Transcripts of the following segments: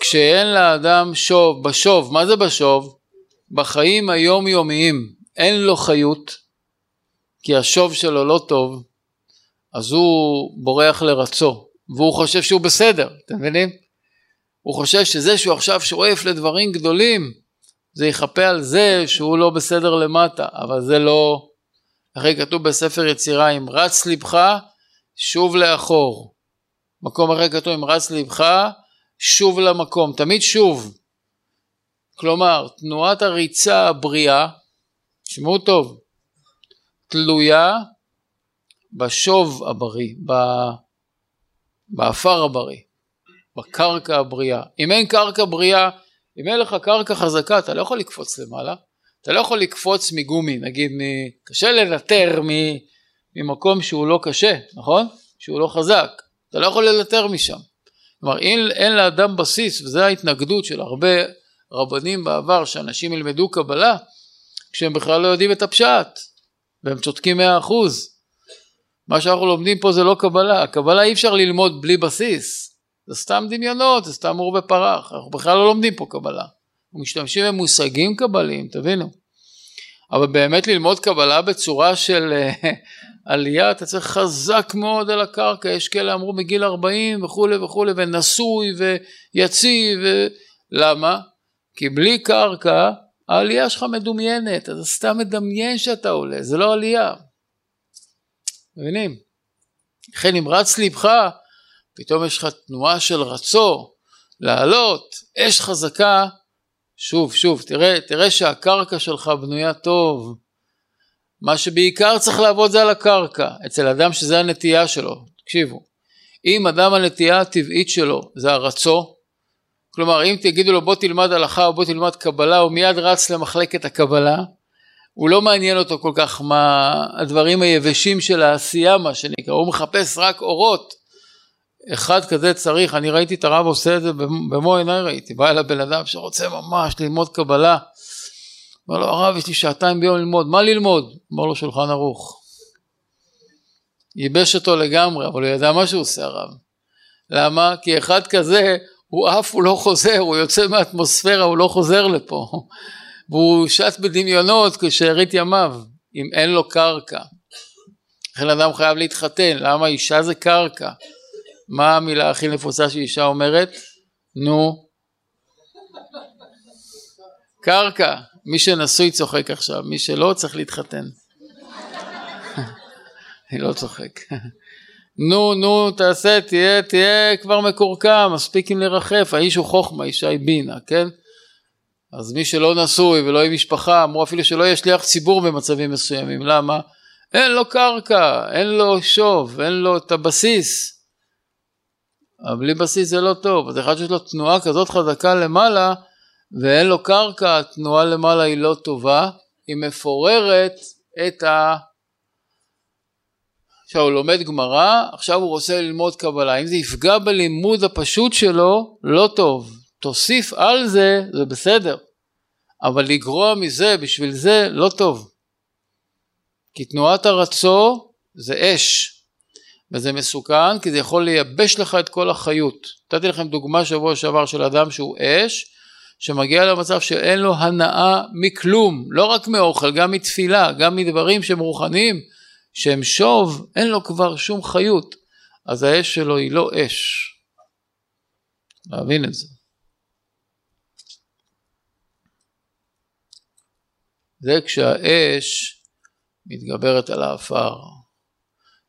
כשאין לאדם שוב, בשוב, מה זה בשוב? בחיים היומיומיים אין לו חיות, כי השוב שלו לא טוב, אז הוא בורח לרצו, והוא חושב שהוא בסדר, אתם מבינים? הוא חושב שזה שהוא עכשיו שואף לדברים גדולים, זה יכפה על זה שהוא לא בסדר למטה, אבל זה לא... אחרי כתוב בספר יצירה, אם רץ לבך, שוב לאחור. מקום אחרי כתוב, אם רץ לבך, שוב למקום, תמיד שוב. כלומר, תנועת הריצה הבריאה, תשמעו טוב, תלויה בשוב הבריא, בעפר הבריא, בקרקע הבריאה. אם אין קרקע בריאה, אם אין לך קרקע חזקה, אתה לא יכול לקפוץ למעלה. אתה לא יכול לקפוץ מגומי, נגיד, מ... קשה לנטר ממקום שהוא לא קשה, נכון? שהוא לא חזק. אתה לא יכול לנטר משם. כלומר, אם אין לאדם בסיס, וזו ההתנגדות של הרבה רבנים בעבר, שאנשים ילמדו קבלה, כשהם בכלל לא יודעים את הפשט, והם צודקים מאה אחוז. מה שאנחנו לומדים פה זה לא קבלה, הקבלה אי אפשר ללמוד בלי בסיס, זה סתם דמיונות, זה סתם עור ופרח, אנחנו בכלל לא לומדים פה קבלה, משתמשים במושגים קבליים, תבינו. אבל באמת ללמוד קבלה בצורה של אה, עלייה, אתה צריך חזק מאוד על הקרקע, יש כאלה אמרו בגיל 40 וכולי וכולי, ונשוי ויציב, ו... למה? כי בלי קרקע העלייה שלך מדומיינת, אתה סתם מדמיין שאתה עולה, זה לא עלייה. מבינים? לכן אם רץ ליבך, פתאום יש לך תנועה של רצו לעלות, אש חזקה, שוב, שוב, תראה, תראה שהקרקע שלך בנויה טוב. מה שבעיקר צריך לעבוד זה על הקרקע, אצל אדם שזה הנטייה שלו, תקשיבו. אם אדם הנטייה הטבעית שלו זה הרצו, כלומר אם תגידו לו בוא תלמד הלכה או בוא תלמד קבלה הוא מיד רץ למחלקת הקבלה הוא לא מעניין אותו כל כך מה הדברים היבשים של העשייה מה שנקרא הוא מחפש רק אורות אחד כזה צריך אני ראיתי את הרב עושה את זה במו עיניי ראיתי בא אליו בן אדם שרוצה ממש ללמוד קבלה אמר לו הרב יש לי שעתיים ביום ללמוד מה ללמוד? אמר לו שולחן ערוך ייבש אותו לגמרי אבל הוא ידע מה שהוא עושה הרב למה? כי אחד כזה הוא עף, הוא לא חוזר, הוא יוצא מהאטמוספירה, הוא לא חוזר לפה. והוא שט בדמיונות כשארית ימיו, אם אין לו קרקע. לכן אדם חייב להתחתן, למה אישה זה קרקע? מה המילה הכי נפוצה שאישה אומרת? נו. קרקע. מי שנשוי צוחק עכשיו, מי שלא צריך להתחתן. אני לא צוחק. נו נו תעשה תהיה תהיה כבר מקורקע מספיק אם לרחף האיש הוא חוכמה אישה היא בינה כן אז מי שלא נשוי ולא עם משפחה אמרו אפילו שלא יהיה שליח ציבור במצבים מסוימים למה אין לו קרקע אין לו שוב אין לו את הבסיס אבל בלי בסיס זה לא טוב אז אחד שיש לו תנועה כזאת חזקה למעלה ואין לו קרקע התנועה למעלה היא לא טובה היא מפוררת את ה... עכשיו הוא לומד גמרא, עכשיו הוא רוצה ללמוד קבלה. אם זה יפגע בלימוד הפשוט שלו, לא טוב. תוסיף על זה, זה בסדר. אבל לגרוע מזה, בשביל זה, לא טוב. כי תנועת הרצו זה אש. וזה מסוכן כי זה יכול לייבש לך את כל החיות. נתתי לכם דוגמה שבוע שעבר של אדם שהוא אש, שמגיע למצב שאין לו הנאה מכלום, לא רק מאוכל, גם מתפילה, גם מדברים שהם רוחניים, שהם שוב, אין לו כבר שום חיות, אז האש שלו היא לא אש. להבין את זה. זה כשהאש מתגברת על האפר.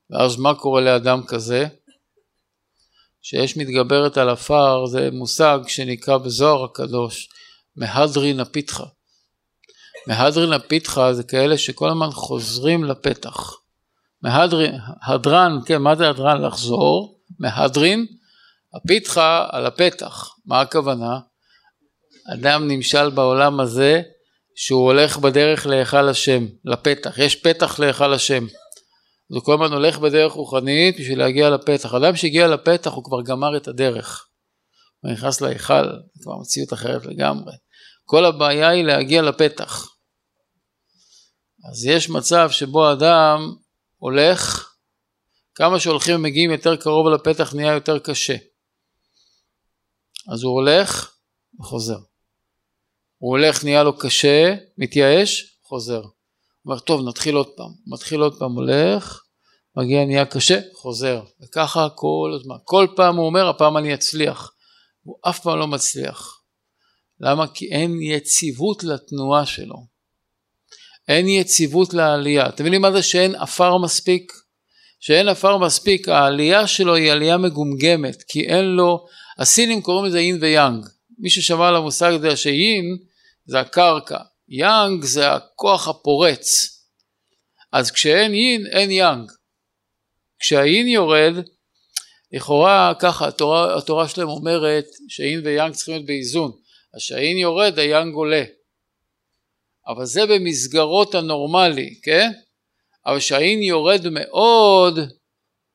ואז מה קורה לאדם כזה? שאש מתגברת על עפר זה מושג שנקרא בזוהר הקדוש מהדרין הפיתחה. מהדרין הפיתחה זה כאלה שכל הזמן חוזרים לפתח. מהדרין, הדרן, כן, מה זה הדרן? לחזור, מהדרין, הפיתחה על הפתח, מה הכוונה? אדם נמשל בעולם הזה שהוא הולך בדרך להיכל השם, לפתח, יש פתח להיכל השם. אז הוא כל הזמן הולך בדרך רוחנית בשביל להגיע לפתח. אדם שהגיע לפתח הוא כבר גמר את הדרך. הוא נכנס להיכל, זה כבר מציאות אחרת לגמרי. כל הבעיה היא להגיע לפתח. אז יש מצב שבו אדם הולך, כמה שהולכים ומגיעים יותר קרוב לפתח נהיה יותר קשה. אז הוא הולך וחוזר. הוא הולך, נהיה לו קשה, מתייאש, חוזר. אומר, טוב, נתחיל עוד פעם. מתחיל עוד פעם, הולך, מגיע, נהיה קשה, חוזר. וככה כל הזמן. כל פעם הוא אומר, הפעם אני אצליח. הוא אף פעם לא מצליח. למה? כי אין יציבות לתנועה שלו. אין יציבות לעלייה. אתם מבינים מה זה שאין עפר מספיק? שאין עפר מספיק, העלייה שלו היא עלייה מגומגמת, כי אין לו, הסינים קוראים לזה יין ויאנג. מי ששמע על המושג הזה שיין זה הקרקע, יאנג זה הכוח הפורץ. אז כשאין יין אין יאנג. כשהיין יורד, לכאורה ככה התורה, התורה שלהם אומרת שיין ויאנג צריכים להיות באיזון. אז כשהיין יורד היאנג עולה. אבל זה במסגרות הנורמלי, כן? אבל כשהיין יורד מאוד,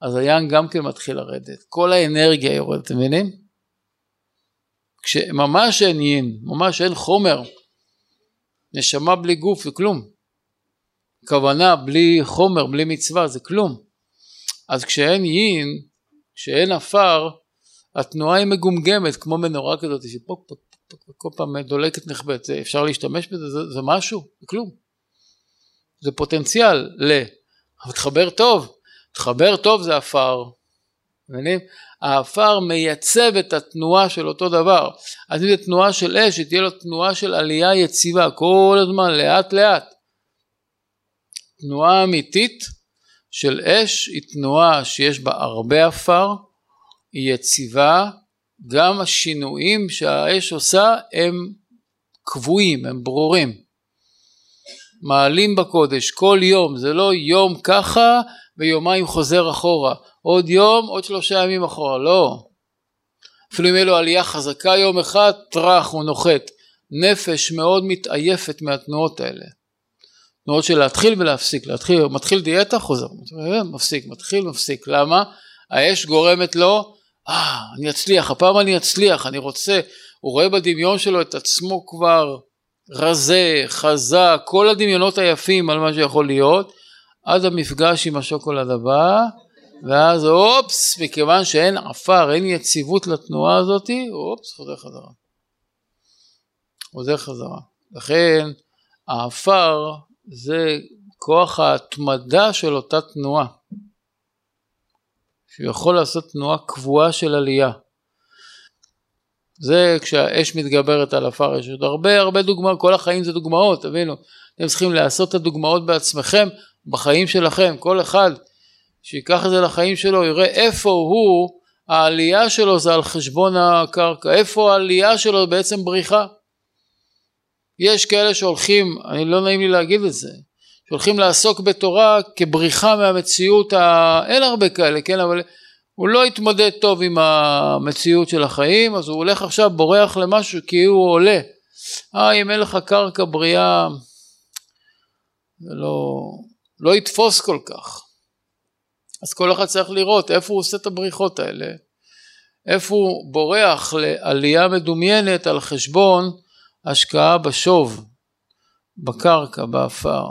אז היאנג גם כן מתחיל לרדת. כל האנרגיה יורדת, אתם מבינים? כשממש אין יין, ממש אין חומר, נשמה בלי גוף זה כלום. כוונה בלי חומר, בלי מצווה זה כלום. אז כשאין יין, כשאין עפר, התנועה היא מגומגמת כמו מנורה כזאת שפה פה, פה, פה, כל פעם דולקת נחבאת, אפשר להשתמש בזה, זה, זה משהו, זה כלום. זה פוטנציאל ל... אבל תחבר טוב, תחבר טוב זה עפר, מבינים? העפר מייצב את התנועה של אותו דבר. אז אם זה תנועה של אש, שתהיה לו תנועה של עלייה יציבה כל הזמן, לאט לאט. תנועה אמיתית של אש היא תנועה שיש בה הרבה עפר, היא יציבה, גם השינויים שהאש עושה הם קבועים, הם ברורים. מעלים בקודש כל יום, זה לא יום ככה ויומיים חוזר אחורה. עוד יום, עוד שלושה ימים אחורה, לא. אפילו אם יהיה לו עלייה חזקה יום אחד, טראח, הוא נוחת. נפש מאוד מתעייפת מהתנועות האלה. תנועות של להתחיל ולהפסיק, להתחיל, מתחיל דיאטה, חוזר, מפסיק, מתחיל, מפסיק. למה? האש גורמת לו, אה, אני אצליח, הפעם אני אצליח, אני רוצה, הוא רואה בדמיון שלו את עצמו כבר רזה, חזק, כל הדמיונות היפים על מה שיכול להיות, עד המפגש עם השוקולד הבא, ואז אופס, מכיוון שאין עפר, אין יציבות לתנועה הזאתי, אופס, חוזר חזרה. חוזר חזרה. לכן העפר זה כוח ההתמדה של אותה תנועה. שהוא יכול לעשות תנועה קבועה של עלייה. זה כשהאש מתגברת על עפר, יש עוד הרבה הרבה דוגמאות, כל החיים זה דוגמאות, תבינו, אתם צריכים לעשות את הדוגמאות בעצמכם, בחיים שלכם, כל אחד שייקח את זה לחיים שלו, יראה איפה הוא, העלייה שלו זה על חשבון הקרקע, איפה העלייה שלו בעצם בריחה. יש כאלה שהולכים, אני לא נעים לי להגיד את זה, שהולכים לעסוק בתורה כבריחה מהמציאות, ה... אין הרבה כאלה, כן, אבל הוא לא התמודד טוב עם המציאות של החיים, אז הוא הולך עכשיו, בורח למשהו כי הוא עולה. אה, אם אין לך קרקע בריאה, זה לא, לא יתפוס כל כך. אז כל אחד צריך לראות איפה הוא עושה את הבריחות האלה, איפה הוא בורח לעלייה מדומיינת על חשבון השקעה בשוב, בקרקע, באפר.